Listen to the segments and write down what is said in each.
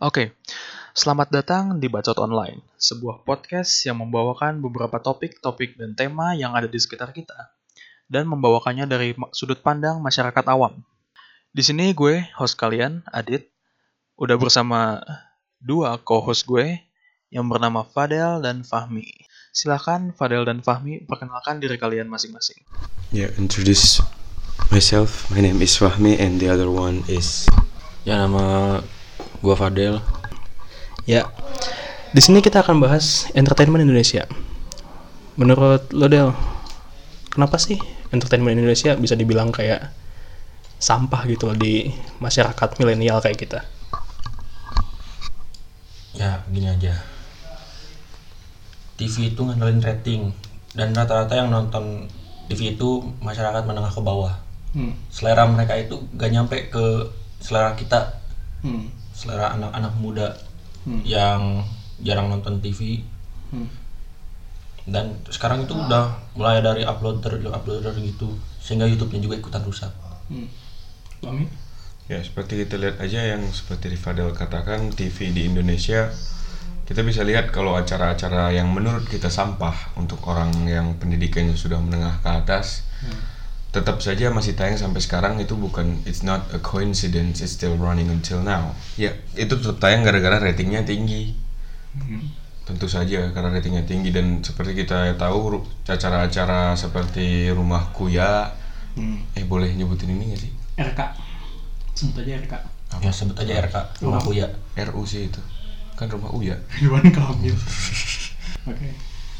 Oke, selamat datang di Bacot Online, sebuah podcast yang membawakan beberapa topik-topik dan tema yang ada di sekitar kita, dan membawakannya dari sudut pandang masyarakat awam. Di sini gue, host kalian, Adit, udah bersama dua co-host gue yang bernama Fadel dan Fahmi. Silahkan Fadel dan Fahmi perkenalkan diri kalian masing-masing. Yeah, introduce myself. My name is Fahmi and the other one is Ya nama gua Fadel. Ya. Di sini kita akan bahas entertainment Indonesia. Menurut lo Del, kenapa sih entertainment Indonesia bisa dibilang kayak sampah gitu loh di masyarakat milenial kayak kita? ya gini aja TV itu ngandelin rating dan rata-rata yang nonton TV itu masyarakat menengah ke bawah Hmm. selera mereka itu gak nyampe ke selera kita Hmm. Selera anak-anak muda Hmm. yang jarang nonton TV Hmm. dan sekarang itu udah mulai dari uploader uploader gitu sehingga YouTube-nya juga ikutan rusak Hmm. Fahmi? ya seperti kita lihat aja yang seperti Fadel katakan TV di Indonesia kita bisa lihat kalau acara-acara yang menurut kita sampah untuk orang yang pendidikannya sudah menengah ke atas tetap saja masih tayang sampai sekarang itu bukan it's not a coincidence it's still running until now ya itu tetap tayang gara-gara ratingnya tinggi tentu saja karena ratingnya tinggi dan seperti kita tahu acara-acara seperti rumah kuya Hmm. eh boleh nyebutin ini gak sih RK. Sebut aja RK. ya sebut aja RK rumah kuya RU sih itu kan rumah Uya Ridwan Kamil. Oke.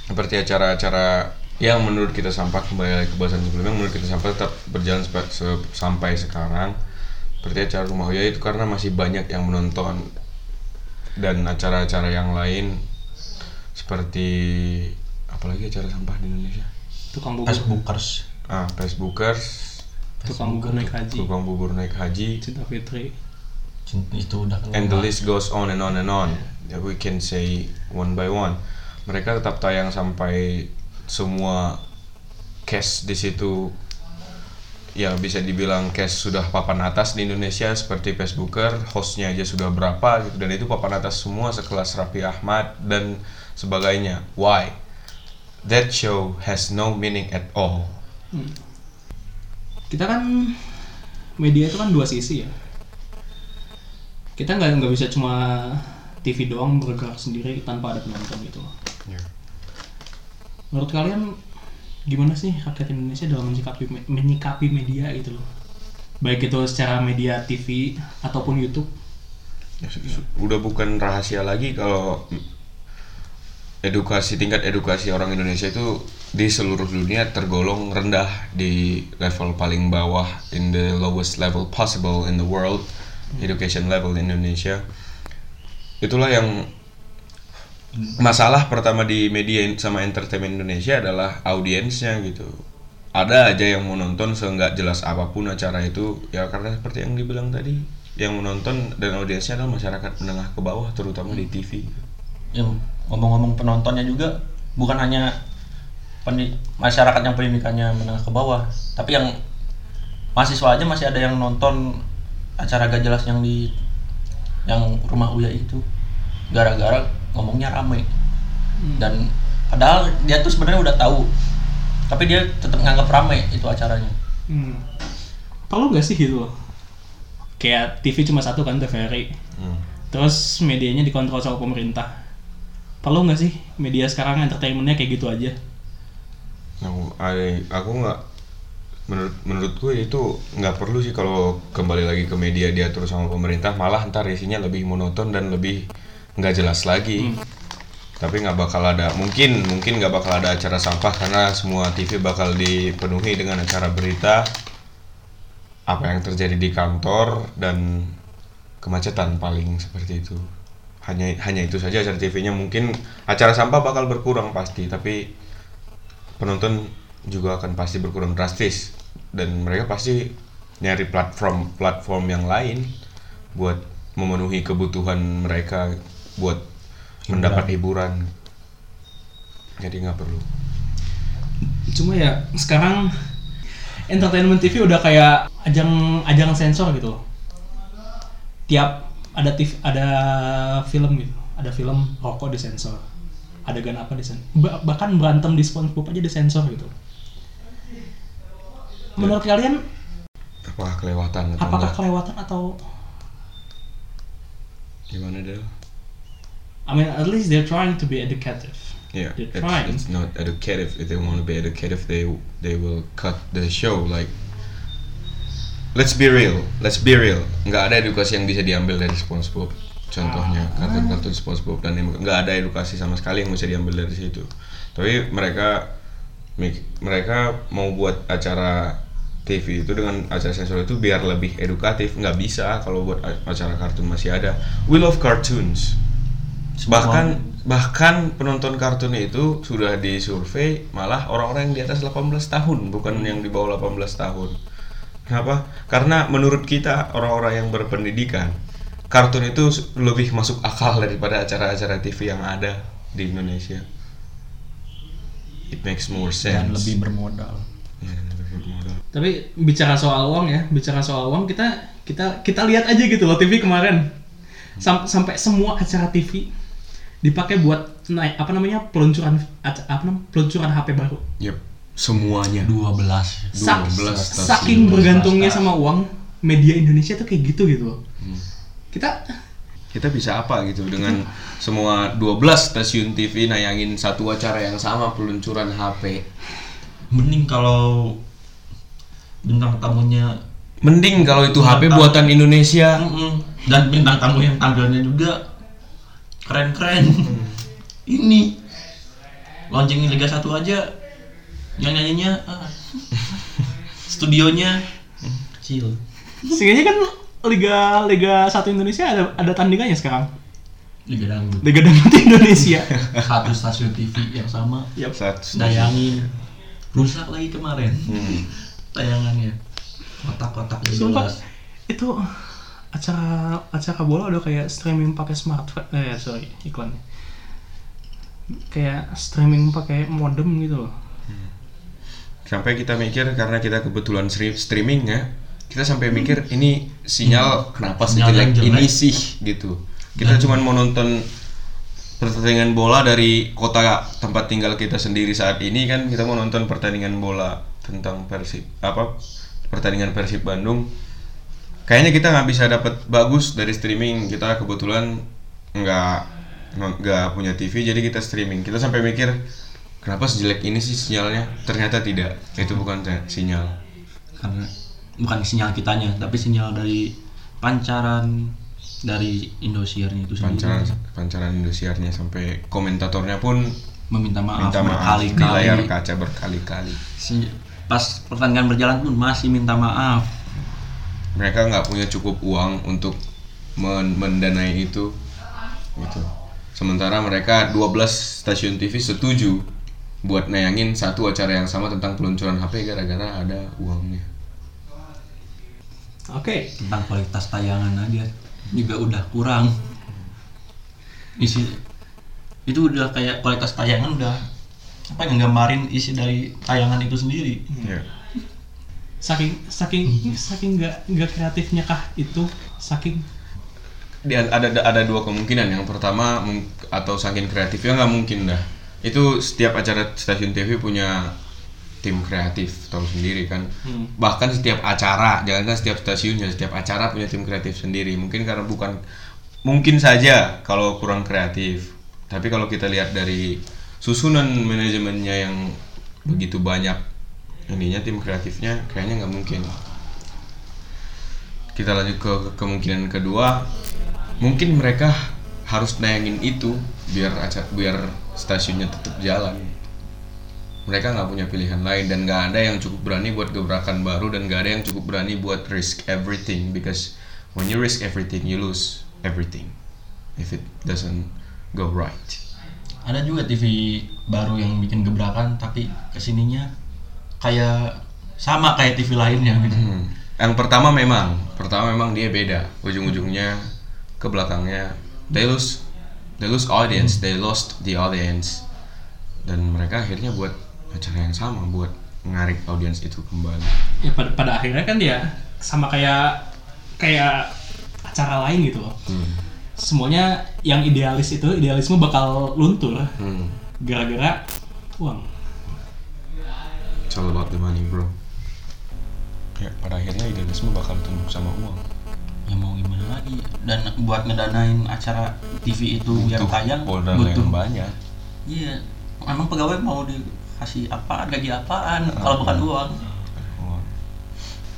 seperti acara-acara yang menurut kita sampah kembali lagi ke bahasan sebelumnya menurut kita sampah tetap berjalan sepa- se- sampai sekarang. Seperti acara rumah Uya itu karena masih banyak yang menonton. Dan acara-acara yang lain seperti apalagi acara sampah di Indonesia? Tukang bubur. Facebookers ah Facebookers Tukang bubur naik haji. tukang bubur naik haji. Cinta Fitri. Itu udah and the list goes on and on and on. That we can say one by one. Mereka tetap tayang sampai semua cash di situ ya bisa dibilang cash sudah papan atas di Indonesia seperti Facebooker hostnya aja sudah berapa gitu. Dan itu papan atas semua sekelas Raffi Ahmad dan sebagainya. Why? That show has no meaning at all. Kita kan media itu kan dua sisi ya. Kita nggak nggak bisa cuma TV doang bergerak sendiri tanpa ada penonton gitu loh menurut kalian gimana sih rakyat Indonesia dalam menyikapi menyikapi media gitu loh? Baik itu secara media TV ataupun YouTube? Ya, udah bukan rahasia lagi kalau edukasi tingkat edukasi orang Indonesia itu di seluruh dunia tergolong rendah di level paling bawah in the lowest level possible in the world education level di Indonesia. Itulah yang masalah pertama di media sama entertainment Indonesia adalah audiensnya gitu. Ada aja yang mau nonton seenggak jelas apa pun acara itu. Ya karena seperti yang dibilang tadi yang menonton dan audiensnya adalah masyarakat menengah ke bawah terutama di TV yang ngomong-ngomong penontonnya juga bukan hanya masyarakat yang pendidikannya menengah ke bawah tapi yang mahasiswa aja masih ada yang nonton acara gak jelas yang di yang rumah Uya itu. Gara-gara ngomongnya rame. Dan padahal dia tuh sebenarnya udah tahu tapi dia tetap nganggap rame itu acaranya. Hmm. perlu nggak sih gitu loh? Kayak TV cuma satu kan TVRI Hmm. terus medianya dikontrol sama pemerintah. Perlu nggak sih media sekarang entertainmentnya kayak gitu aja? Aku, aku nggak menurut menurut gue itu nggak perlu sih kalau kembali lagi ke media diatur sama pemerintah. Malah ntar isinya lebih monoton dan lebih nggak jelas lagi. Tapi nggak bakal ada mungkin mungkin nggak bakal ada acara sampah karena semua TV bakal dipenuhi dengan acara berita apa yang terjadi di kantor dan kemacetan paling seperti itu. Hanya hanya itu saja acara TV-nya mungkin acara sampah bakal berkurang pasti tapi penonton juga akan pasti berkurang drastis. Dan mereka pasti nyari platform platform yang lain buat memenuhi kebutuhan mereka buat mendapat hiburan. Jadi nggak perlu. Cuma ya sekarang entertainment TV udah kayak ajang ajang sensor gitu loh. tiap ada TV, ada film gitu. Ada film rokok disensor. Adegan apa disensor. Ba- bahkan berantem di SpongeBob aja disensor gitu. Menurut kalian Apakah kelewatan atau apakah enggak? kelewatan atau Gimana Del? I mean at least they're trying to be educative Yeah, They're it's, trying. it's not educative. If they want to be educative, they they will cut the show. Like, let's be real, let's be real. Nggak ada edukasi yang bisa diambil dari SpongeBob. Contohnya kartun-kartun SpongeBob dan ini- nggak ada edukasi sama sekali yang bisa diambil dari situ. Tapi mereka mereka mau buat acara TV itu dengan acara sensor itu biar lebih edukatif. Nggak bisa kalau buat acara kartun masih ada. We love cartoons bahkan bahkan penonton kartun itu sudah disurvei malah orang-orang yang di atas 18 tahun bukan yang di bawah 18 tahun. Kenapa? Karena menurut kita orang-orang yang berpendidikan kartun itu lebih masuk akal daripada acara-acara TV yang ada di Indonesia. It makes more sense. dan lebih bermodal. Ya, dan lebih bermodal. tapi bicara soal uang ya bicara soal uang kita kita kita lihat aja gitu loh TV kemarin. Sam- sampai semua acara TV dipakai buat naik apa namanya peluncuran apa namanya peluncuran HP baru Yep, semuanya 12 Sak- 12 stasiun. saking bergantungnya 12 sama uang media Indonesia tuh kayak gitu gitu loh kita kita bisa apa gitu dengan semua 12 stasiun TV nayangin satu acara yang sama peluncuran HP mending kalau bintang tamunya Mending kalau itu HP buatan Indonesia. Mm-mm. dan bintang tamu yang tampilnya juga keren-keren. Ini. Launching Liga 1 aja. Yang nyanyinya ah, studionya. Kecil. Sehingga kan Liga Liga satu Indonesia ada ada tandingannya sekarang. Liga Dangdut. Liga Dangdut Indonesia. Satu stasiun TV yang sama. Yap. Satu. dayangin. Rusak lagi kemarin. Hmm. tayangannya. Kotak-kotak jelas itu acara acara bola udah kayak streaming pakai smartphone eh sorry iklannya. Kayak streaming pakai modem gitu loh. Sampai kita mikir karena kita kebetulan stream- streaming ya, kita sampai mikir ini sinyal kenapa Sinyal sejelek jelek. ini sih gitu. Kita cuma mau nonton pertandingan bola dari kota tempat tinggal kita sendiri saat ini kan kita mau nonton pertandingan bola tentang Persib apa pertandingan Persib Bandung kayaknya kita nggak bisa dapat bagus dari streaming. Kita kebetulan nggak nggak punya TV jadi kita streaming. Kita sampai mikir kenapa sejelek ini sih sinyalnya? Ternyata tidak. Itu bukan sinyal. Karena bukan sinyal kitanya tapi sinyal dari pancaran dari Indosiarnya itu sendiri. Pancaran pancaran Indosiarnya sampai komentatornya pun meminta maaf minta maaf. di berkali-kali layar kaca berkali-kali. Pas pertandingan berjalan pun masih minta maaf mereka nggak punya cukup uang untuk men- mendanai itu gitu. Sementara mereka 12 stasiun TV setuju buat nayangin satu acara yang sama tentang peluncuran HP gara-gara ada uangnya. Oke. Tentang kualitas tayangan aja juga udah kurang. Isi itu udah kayak kualitas tayangan udah apa yang nggambarin isi dari tayangan itu sendiri. Ya saking saking saking nggak nggak kreatifnya kah itu? Saking? Di- ada ada dua kemungkinan. Yang pertama atau saking kreatifnya nggak mungkin dah. Itu setiap acara stasiun TV punya tim kreatif tahu sendiri kan. Hmm. bahkan setiap acara jangankan setiap stasiunnya setiap acara punya tim kreatif sendiri. Mungkin karena bukan mungkin saja kalau kurang kreatif. Tapi kalau kita lihat dari susunan manajemennya yang begitu banyak ininya tim kreatifnya kayaknya nggak mungkin. Kita lanjut ke ke kemungkinan kedua. Mungkin mereka harus nayangin itu biar aca- biar stasiunnya tetap jalan. Mereka nggak punya pilihan lain dan nggak ada yang cukup berani buat gebrakan baru dan nggak ada yang cukup berani buat risk everything because when you risk everything you lose everything if it doesn't go right. Ada juga TV baru yang bikin gebrakan tapi ke sininya kayak sama kayak TV lainnya gitu Hmm. Yang pertama memang, pertama memang dia beda. Ujung-ujungnya ke belakangnya they lose they lose audience, they lost the audience. Dan mereka akhirnya buat acara yang sama buat menarik audiens itu kembali. ya pada pada akhirnya kan dia sama kayak kayak acara lain gitu loh Hmm. semuanya yang idealis itu idealisme bakal luntur Hmm. gara-gara uang It's all about the money, bro. Ya, pada akhirnya idealisme bakal tunduk sama uang. ya mau gimana lagi dan buat ngedanain acara TV itu biar tayang modal butuh yang banyak. iya emang pegawai mau dikasih apaan gaji apaan kalau bukan uang Uang.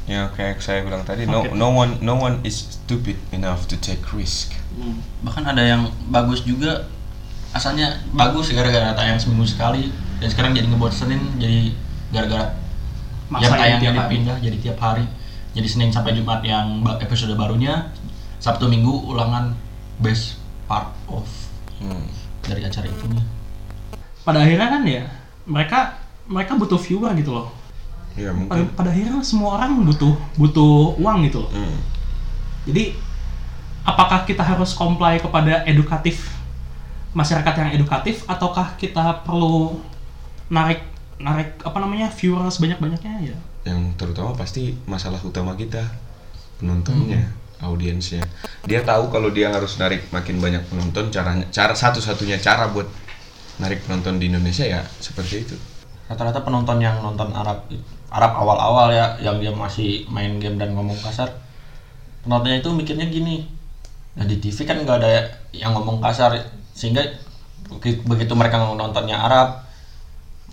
Ya kayak saya bilang tadi, no no one no one is stupid enough to take risk. bahkan ada yang bagus juga asalnya bagus gara-gara tayang seminggu sekali dan sekarang jadi ngebosenin jadi gara-gara yang tayangnya tiap hari. dipindah jadi tiap hari jadi Senin sampai Jumat yang episode barunya Sabtu Minggu ulangan best part of Hmm. dari acara itunya pada akhirnya kan ya mereka mereka butuh viewer gitu loh Ya pada, pada akhirnya semua orang butuh butuh uang gitu loh Hmm. jadi apakah kita harus comply kepada edukatif masyarakat yang edukatif ataukah kita perlu narik narik apa namanya viewer sebanyak banyaknya ya Yang terutama pasti masalah utama kita penontonnya, audiensnya. Dia tahu kalau dia harus narik makin banyak penonton, caranya cara satu-satunya cara buat narik penonton di Indonesia ya seperti itu. rata-rata penonton yang nonton Arab Arab awal-awal ya yang dia masih main game dan ngomong kasar penontonnya itu mikirnya gini nah di TV kan nggak ada yang ngomong kasar sehingga begi- begitu mereka nontonnya Arab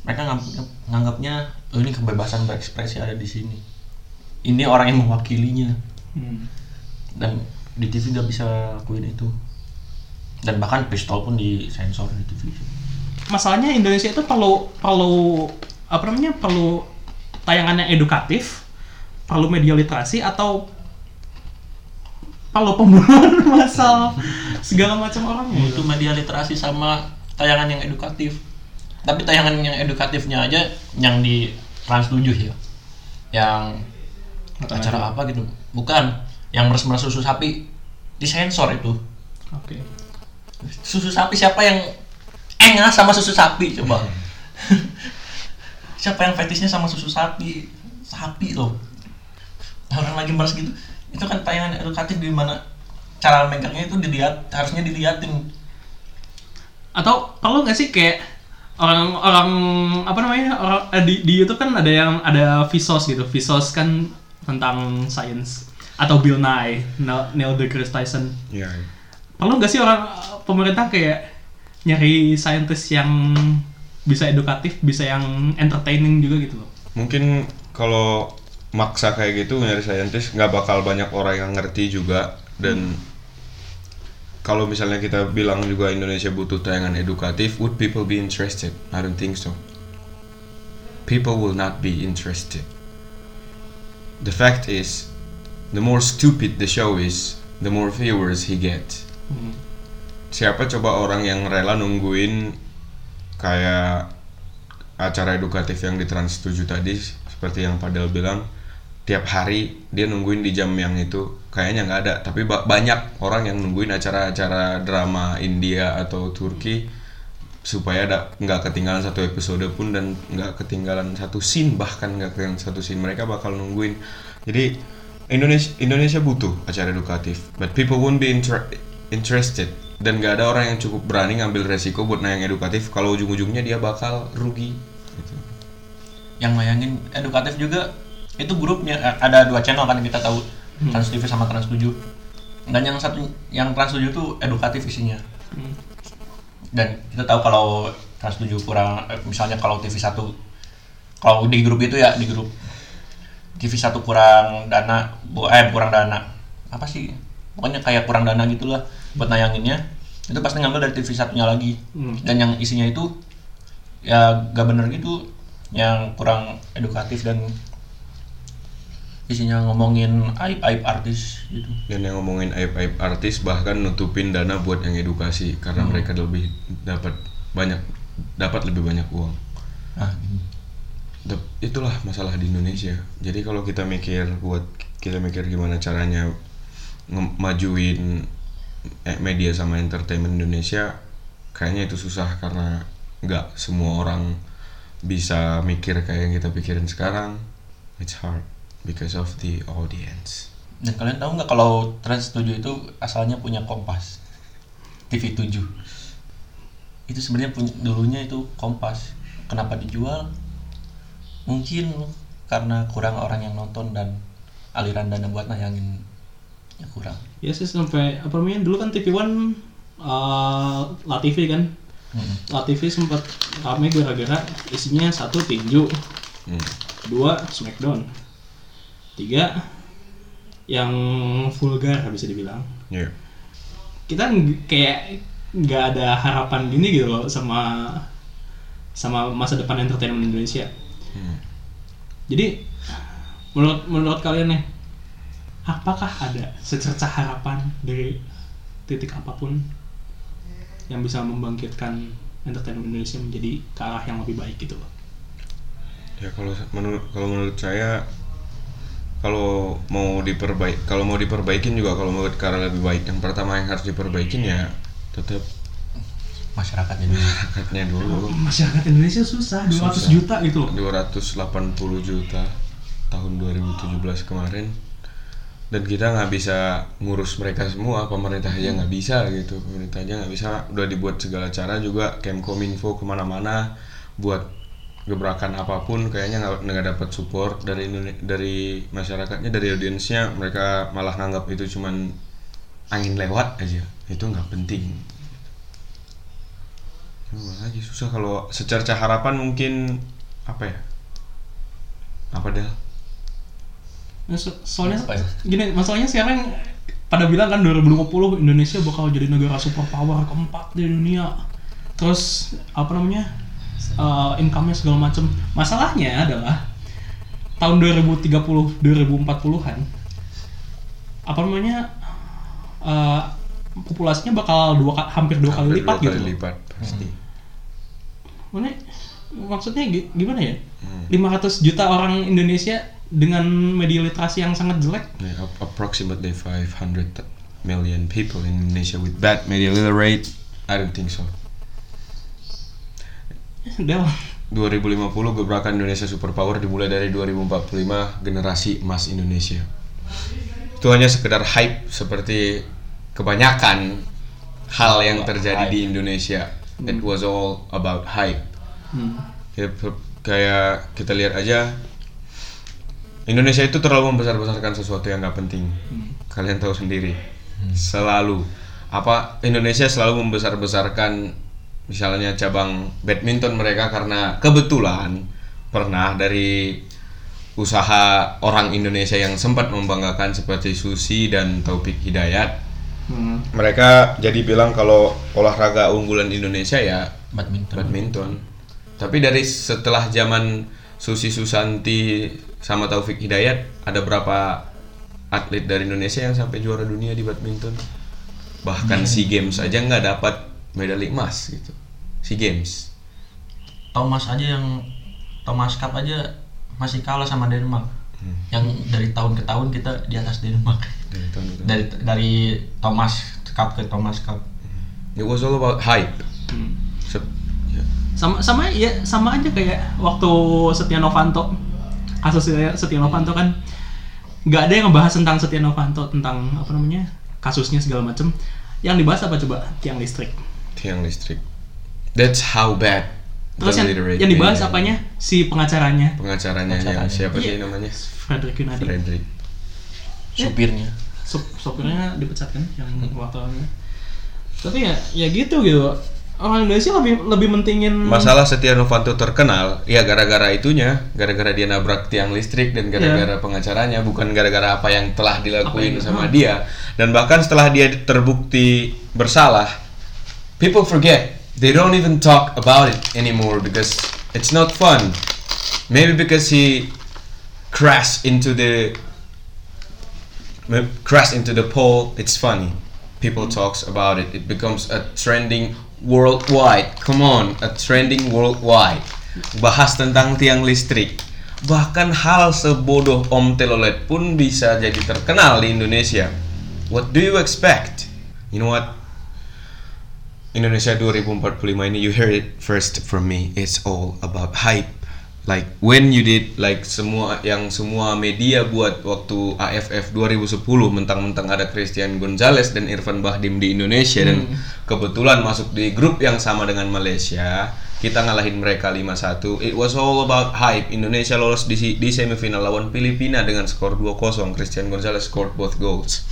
mereka nganggap- nganggapnya oh, ini kebebasan berekspresi ada di sini. Ini orang yang mewakilinya. Dan di TV nggak bisa lakuin itu. Dan bahkan pistol pun disensor di TV masalahnya Indonesia itu perlu perlu apa namanya perlu tayangan yang edukatif perlu media literasi atau perlu pembunuhan massal segala macam orang itu media literasi sama tayangan yang edukatif tapi tayangan yang edukatifnya aja yang di Trans 7 ya. Yang Nonton acara apa gitu. Bukan yang meres-meres susu sapi. Disensor itu. Oke. Susu sapi siapa yang engah sama susu sapi coba? Siapa yang fetishnya sama susu sapi? Sapi loh. Orang lagi meres gitu itu kan tayangan edukatif di mana cara megangnya itu dilihat harusnya diliatin atau perlu nggak sih kayak orang-orang apa namanya orang eh, di di YouTube kan ada yang ada Vsauce gitu. Vsauce kan tentang sains atau Bill Nye Neil, Neil deGrasse Tyson. Ya. perlu nggak sih orang pemerintah kayak nyari saintis yang bisa edukatif bisa yang entertaining juga gitu loh? Mungkin kalau maksa kayak gitu nyari saintis nggak bakal banyak orang yang ngerti juga. Dan kalau misalnya kita bilang juga Indonesia butuh tayangan edukatif, would people be interested? I don't think so. People will not be interested. The fact is, the more stupid the show is, the more viewers he get. Siapa coba orang yang rela nungguin kayak acara edukatif yang di Trans 7 tadi seperti yang Padel bilang tiap hari dia nungguin di jam yang itu kayaknya nggak ada. Tapi ba- banyak orang yang nungguin acara-acara drama India atau Turki supaya nggak ketinggalan satu episode pun dan nggak ketinggalan satu scene bahkan nggak ketinggalan satu scene. Mereka bakal nungguin. Jadi Indonesia Indonesia butuh acara edukatif but people won't be inter- interested. Dan nggak ada orang yang cukup berani ngambil resiko buat nayang edukatif. Kalau ujung-ujungnya dia bakal rugi gitu. yang mayangin edukatif juga itu grupnya eh, ada dua channel kan yang kita tahu. Trans TV sama Trans 7 dan yang satu yang Trans 7 itu edukatif isinya. Dan kita tahu kalau Trans 7 kurang eh, misalnya kalau TV 1 kalau di grup itu ya di grup TV 1 kurang dana bu- eh kurang dana. Apa sih? Pokoknya kayak kurang dana gitulah buat nayanginnya. Itu pasti ngambil dari TV satunya lagi. Dan yang isinya itu ya gak bener gitu yang kurang edukatif dan isinya ngomongin aib-aib artis gitu. Dan yang ngomongin aib-aib artis bahkan nutupin dana buat yang edukasi karena mereka lebih dapat banyak dapat lebih banyak uang. Dap- itulah masalah di Indonesia. Jadi kalau kita mikir buat kita mikir gimana caranya ngemajuin eh, media sama entertainment Indonesia kayaknya itu susah karena nggak semua orang bisa mikir kayak yang kita pikirin sekarang. It's hard because of the audience. Dan kalian tahu nggak kalau Trans 7 itu asalnya punya Kompas? TV 7 itu sebenarnya punya dulunya itu Kompas. Kenapa dijual? Mungkin karena kurang orang yang nonton dan aliran dana buat nayangin ya kurang. Ya sih sampai apa namanya dulu kan TV One uh, La TV kan. Hmm. La TV sempat rame gara-gara isinya satu tinju, Hmm. dua Smackdown, tiga yang vulgar bisa dibilang. Iya. Kita kayak nggak ada harapan gini gitu loh sama sama masa depan entertainment Indonesia. Hmm. Jadi menurut menurut kalian nih, apakah ada secercah harapan dari titik apa pun yang bisa membangkitkan entertainment Indonesia menjadi ke arah yang lebih baik gitu loh? Ya kalau menurut kalau menurut saya kalau mau diperbaik kalau mau diperbaikin juga kalau mau ke arah lebih baik. Yang pertama yang harus diperbaikin ya tetap masyarakatnya dulu. masyarakatnya dulu. Masyarakat Indonesia susah, 200 Susah. juta gitu loh. 280 juta tahun 2017 kemarin. Dan kita nggak bisa ngurus mereka semua pemerintah aja nggak bisa gitu. Pemerintah aja nggak bisa. Udah dibuat segala cara juga Kemkominfo ke mana-mana buat gebrakan apa pun kayaknya nggak nggak dapat support dari dari masyarakatnya dari audiensnya mereka malah nganggap itu cuman angin lewat aja itu nggak penting lagi susah kalau secerca harapan mungkin apa ya apa Nah, so- soalnya Apa ya? gini, masalahnya sekarang pada bilang kan 2050 Indonesia bakal jadi negara superpower keempat di dunia. Terus apa namanya? Uh, income-nya segala macam. Masalahnya adalah tahun 2030 2040-an apa namanya? uh, populasinya bakal dua hampir dua kali lipat dua gitu. kali lipat pasti Mana maksudnya gi- gimana ya? Hmm. 500 juta orang Indonesia dengan media literasi yang sangat jelek Yeah, ap- approximately 500 million people in Indonesia with bad media literate. I don't think so. Del 2050 gebrakan Indonesia Superpower dimulai dari 2045 generasi emas Indonesia. Itu hanya sekedar hype seperti kebanyakan hal yang terjadi di Indonesia. It was all about hype. Hmm. Kayak, kayak kita lihat aja Indonesia itu terlalu membesar-besarkan sesuatu yang nggak penting. Kalian tahu sendiri. Selalu apa Indonesia selalu membesar-besarkan misalnya cabang badminton mereka karena kebetulan pernah dari usaha orang Indonesia yang sempat membanggakan seperti Susi dan Taufik Hidayat. Hmm. Mereka jadi bilang kalau olahraga unggulan Indonesia ya badminton badminton. Tapi dari setelah zaman Susi Susanti sama Taufik Hidayat ada berapa atlet dari Indonesia yang sampai juara dunia di badminton? Bahkan SEA Games aja nggak dapat medali emas gitu. SEA Games. Thomas aja yang Thomas Cup aja masih kalah sama Denmark yang dari tahun ke tahun kita di atas Denmark Dari tahun itu. dari dari Thomas Cup ke Thomas Cup It was all about hype. Hmm. Sep- ya. sama sama ya sama aja kayak waktu Setia Novanto kasus Setia Setia Novanto kan nggak ada yang ngebahas tentang Setia Novanto tentang apa namanya kasusnya segala macem yang dibahas apa coba tiang listrik Tiang listrik. That's how bad. terus yang, yang dibahas media. apanya si pengacaranya Pengacaranya yang Pengacaranya. siapa sih Iya. namanya? Frederick Yunadi Frederick. supirnya Sup, sopirnya dipecat kan yang wartawannya tapi ya ya gitu gitu orang Indonesia lebih lebih mentingin Masalah Setia Novanto terkenal, ya gara-gara itunya, gara-gara dia nabrak tiang listrik dan gara-gara pengacaranya, bukan gara-gara apa yang telah dilakuin yang- sama hmm. dia. Dan bahkan setelah dia terbukti bersalah, people forget. They don't even talk about it anymore because it's not fun. Maybe because he crashed into the crashed into the pole, it's funny. People talks about it. It becomes a trending worldwide. Come on, a trending worldwide. Bahas tentang tiang listrik. Bahkan hal sebodoh Om Telolet pun bisa jadi terkenal di Indonesia. What do you expect? You know what? Indonesia 2045 ini you hear it first from me. It's all about hype. like when you did like semua yang semua media buat waktu AFF 2010 mentang-mentang ada Christian Gonzalez dan Irfan Bahdim di Indonesia dan kebetulan masuk di grup yang sama dengan Malaysia kita ngalahin mereka 5-1 it was all about hype. Indonesia lolos di, di semifinal lawan Filipina dengan skor 2-0 Christian Gonzalez scored both goals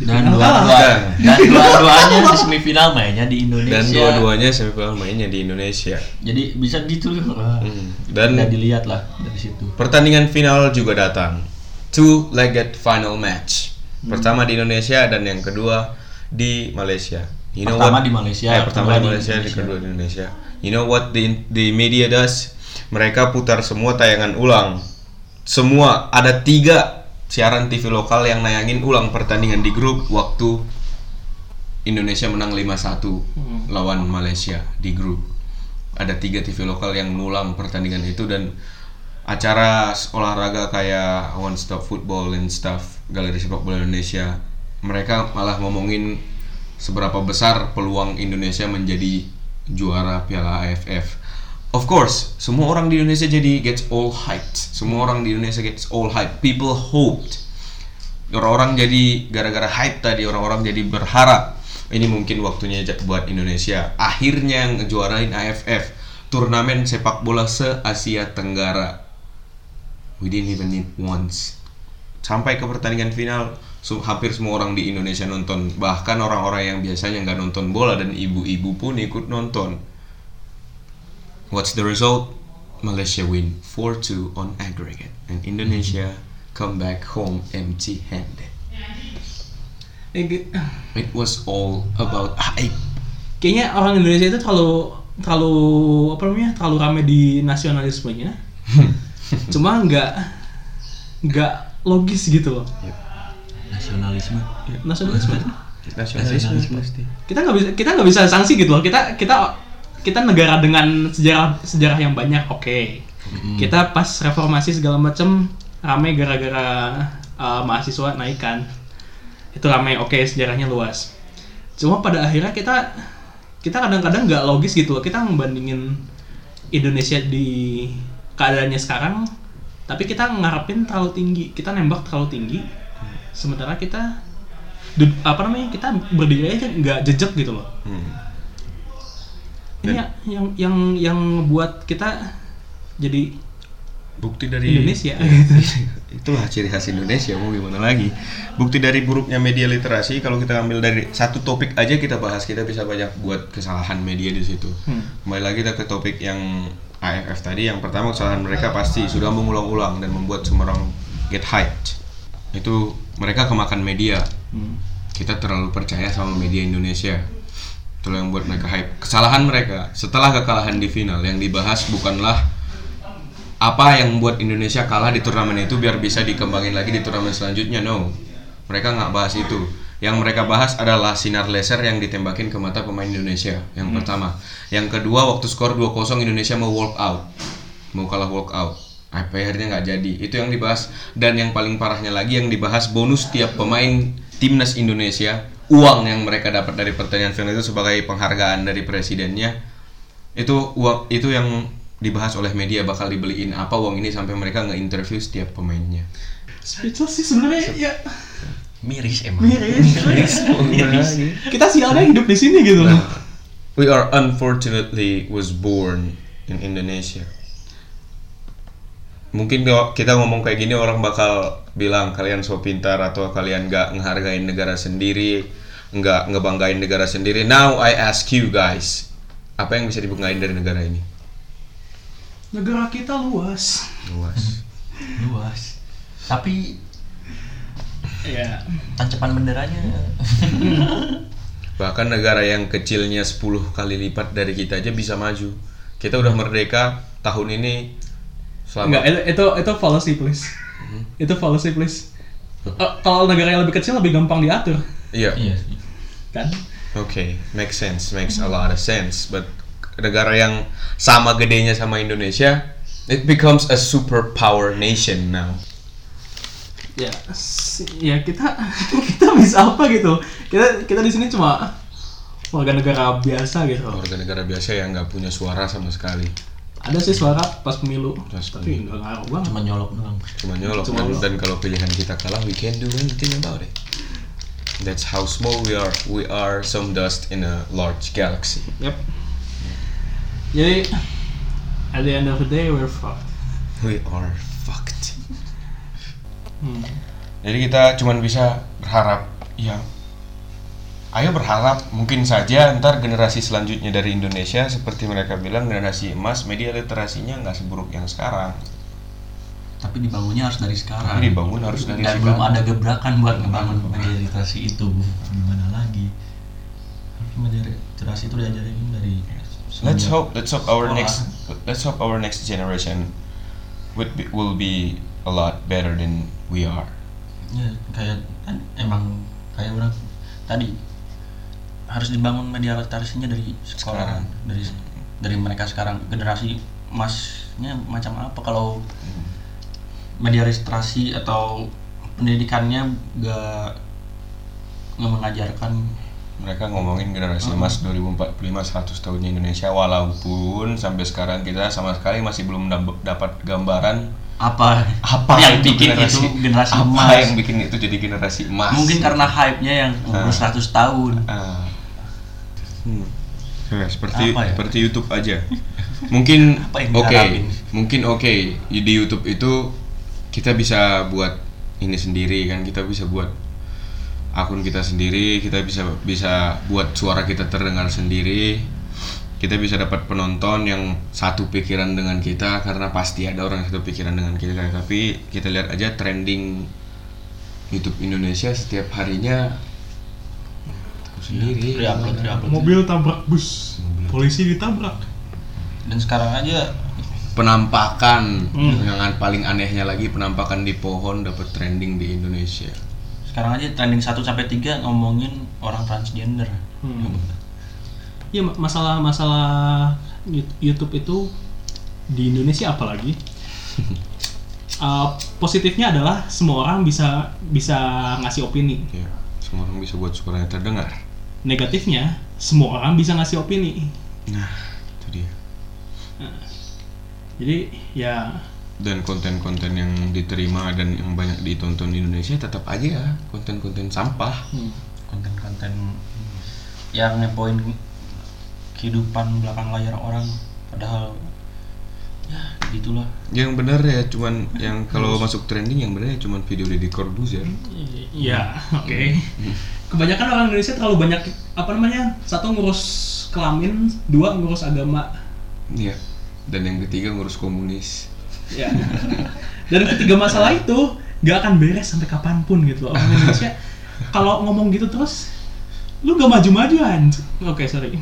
Dan final dua-dua kalah. dan dua-duanya di semifinal mainnya di Indonesia. dan dua-duanya semifinal mainnya di Indonesia Jadi bisa ditulis wah, Hmm. dan udah dilihat lah dari situ. Pertandingan final juga datang. Two-legged final match. Hmm. Pertama di Indonesia dan yang kedua di Malaysia. You know Pertama what? di Malaysia, Eh, pertama kedua di di Malaysia, di Indonesia. kedua di Indonesia. You know what the the media does? Mereka putar semua tayangan ulang. Semua ada tiga siaran TV lokal yang nayangin ulang pertandingan di grup waktu Indonesia menang 5-1 lawan Malaysia di grup. Ada tiga TV lokal yang ngulang pertandingan itu dan acara olahraga kayak One Stop Football and stuff, Galeri Sepak Bola Indonesia, mereka malah ngomongin seberapa besar peluang Indonesia menjadi juara Piala AFF. Of course, semua orang di Indonesia jadi gets all hyped. Semua orang di Indonesia gets all hyped. People hoped. Orang-orang jadi gara-gara hype tadi orang-orang jadi berharap ini mungkin waktunya buat Indonesia. Akhirnya ngejuarain AFF turnamen sepak bola se Asia Tenggara. We didn't even need once. Sampai ke pertandingan final hampir semua orang di Indonesia nonton. Bahkan orang-orang yang biasanya nggak nonton bola dan ibu-ibu pun ikut nonton what's the result? Malaysia win 4-2 on aggregate and Indonesia come back home empty-handed It was all about hype. kayaknya orang Indonesia itu terlalu terlalu apa namanya terlalu rame di nasionalismenya. Cuma nggak nggak logis gitu loh. Nasionalisme. nasionalisme. Nasionalisme. Pasti. kita nggak bisa kita nggak bisa sanksi gitu loh. Kita kita kita negara dengan sejarah sejarah yang banyak oke. Kita pas reformasi segala macam rame gara-gara uh, mahasiswa naik kan. Itu rame oke sejarahnya luas. Cuma pada akhirnya kita kita kadang-kadang nggak logis gitu loh. Kita membandingin Indonesia di keadaannya sekarang tapi kita ngarepin terlalu tinggi. Kita nembak terlalu tinggi. Sementara kita apa namanya kita berdiri aja nggak jejak gitu loh. Hmm. Ini ya- yang yang yang buat kita jadi Bukti dari Indonesia Ya, itulah ciri khas Indonesia mau gimana lagi. Bukti dari buruknya media literasi kalau kita ambil dari satu topik aja kita bahas kita bisa banyak buat kesalahan media di situ. Hmm. Kembali lagi kita ke topik yang AFF tadi. Yang pertama kesalahan mereka pasti sudah mengulang-ulang dan membuat semua orang get hyped. Itu mereka kemakan media. Hmm. kita terlalu percaya sama media Indonesia itu yang buat mereka hype. Kesalahan mereka setelah kekalahan di final yang dibahas bukanlah apa yang membuat Indonesia kalah di turnamen itu biar bisa dikembangin lagi di turnamen selanjutnya. No. Mereka nggak bahas itu. Yang mereka bahas adalah sinar laser yang ditembakin ke mata pemain Indonesia yang pertama. Yang kedua waktu skor 2-0 Indonesia mau walk out. Mau kalah walk out. Apa akhirnya nggak jadi. Itu yang dibahas. Dan yang paling parahnya lagi yang dibahas bonus tiap pemain timnas Indonesia uang yang mereka dapat dari pertandingan final itu sebagai penghargaan dari presidennya itu uang itu yang dibahas oleh media bakal dibeliin apa uang ini sampai mereka nggak interview setiap pemainnya. Speechless sih sebenarnya ya. Miris emang. miris kita sialnya hidup di sini gitu loh. We are unfortunately was born in Indonesia. Mungkin kalau kita ngomong kayak gini orang bakal bilang kalian so pintar atau kalian nggak ngehargain negara sendiri nggak ngebanggain negara sendiri now I ask you guys apa yang bisa dibanggain dari negara ini? Negara kita luas. Luas. Luas. Tapi ya tancapan benderanya. Bahkan negara yang kecilnya 10 kali lipat dari kita aja bisa maju. Kita udah merdeka tahun ini Enggak, selama itu itu, itu fallacy please. Itu fallacy please. Eh, kalau negara yang lebih kecil lebih gampang diatur, iya iya sih. kan? Oke, makes sense, makes a lot of sense. But negara yang sama gedenya sama Indonesia, it becomes a superpower nation now. Ya, ya kita kita bisa apa gitu? Kita kita di sini cuma warga negara biasa gitu. Warga negara biasa yang nggak punya suara sama sekali. Ada sih suara pas pemilu Pas tapi nggak ngaruh banget cuma nyolok doang cuma nyolok Cuma dan, nyolok. dan kalau pilihan kita kalah we can't do anything about it that's how small we are we are some dust in a large galaxy Yep. Jadi at the end of the day we're fucked. we are fucked Hmm. jadi kita cuman bisa berharap ya ayo berharap mungkin saja ntar generasi selanjutnya dari Indonesia seperti mereka bilang generasi emas media literasinya nggak seburuk yang sekarang. Tapi dibangunnya harus dari sekarang. Tapi dibangun harus dari dan sekarang. belum ada gebrakan buat ngebangun media literasi itu gimana lagi? Harus media literasi itu diajarin dari let's hope let's hope our sekolah. next let's hope our next generation would be, will be a lot better than we are. Ya kayak kan emang kayak orang tadi harus dibangun media literasinya dari sekolah Sekarang. dari dari mereka sekarang. Generasi emasnya macam apa? Kalau media literasi atau pendidikannya gak nggak mengajarkan. Mereka ngomongin generasi emas 2045 100 tahunnya Indonesia walaupun sampai sekarang kita sama sekali masih belum dap- dapat gambaran apa? apa yang itu bikin generasi, itu generasi apa emas. yang bikin itu jadi generasi emas. Mungkin karena hype-nya yang umur Ah. 100 tahun. Ah. Hmm. Ya, seperti ya? seperti YouTube aja. Mungkin oke, diharapin? mungkin oke di YouTube itu kita bisa buat ini sendiri kan, kita bisa buat akun kita sendiri, kita bisa bisa buat suara kita terdengar sendiri. Kita bisa dapat penonton yang satu pikiran dengan kita karena pasti ada orang yang satu pikiran dengan kita. Tapi kita lihat aja trending YouTube Indonesia setiap harinya sendiri. Re-upload, re-upload. Mobil tabrak bus, polisi ditabrak. dan sekarang aja penampakan Hmm. yang paling anehnya lagi penampakan di pohon dapat trending di Indonesia sekarang aja trending 1 sampai 3 ngomongin orang transgender Hmm. Ya ma- masalah masalah Yu- YouTube itu di Indonesia apalagi uh, positifnya adalah semua orang bisa bisa ngasih opini. ya semua orang bisa buat suaranya terdengar Negatifnya semua orang bisa ngasih opini. nah itu dia. Jadi ya. Dan konten-konten yang diterima dan yang banyak ditonton di Indonesia tetap aja konten-konten sampah. Hmm, konten-konten yang ngepoin kehidupan belakang layar orang padahal ya gitulah. Yang benar ya cuman yang kalau masuk trending yang benar ya cuman video Deddy Corbuzier ya. Oke. Kebanyakan orang Indonesia terlalu banyak apa namanya satu ngurus kelamin, dua ngurus agama. iya dan yang ketiga ngurus komunis Ya. Dan ketiga masalah itu gak akan beres sampai kapan pun gitu loh. Orang Indonesia kalau ngomong gitu terus lu gak maju-maju anjir. Oke, sorry.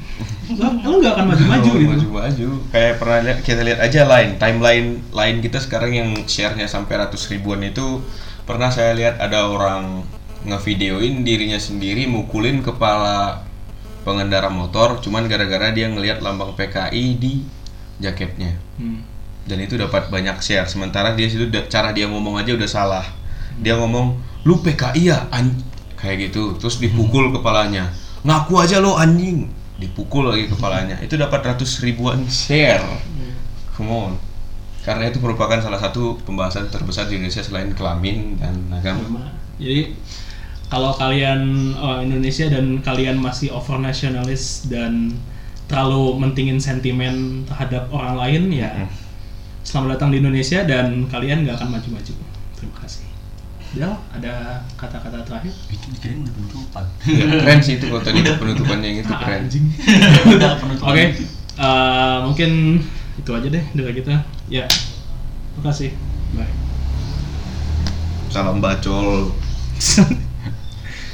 Lu, lu gak akan maju-maju gitu. maju-maju. Kayak pernah lihat kita lihat aja line timeline line kita sekarang yang share-nya sampai ratus ribuan itu pernah saya lihat ada orang ngevideoin dirinya sendiri mukulin kepala pengendara motor cuman gara-gara dia ngelihat lambang PKI di jaketnya. Hmm. dan itu dapat banyak share. Sementara dia situ cara dia ngomong aja udah salah. Dia ngomong lu PKI ya an-" kayak gitu. Terus dipukul kepalanya. Ngaku aja lo anjing. Dipukul lagi kepalanya. Itu dapat ratus ribuan share. Come on. Karena itu merupakan salah satu pembahasan terbesar di Indonesia selain kelamin dan agama. Jadi kalau kalian orang Indonesia dan kalian masih over nasionalis dan terlalu mentingin sentimen terhadap orang lain ya selamat datang di Indonesia dan kalian nggak akan maju-maju. Terima kasih. Del, ada kata-kata terakhir? itu dikirain udah penutupan Ya, keren sih itu kalau tadi penutupannya yang itu Ah, keren anjing. udah penutupan Oke, eh, mungkin itu aja deh dari kita. Ya, terima kasih. Bye. salam bacol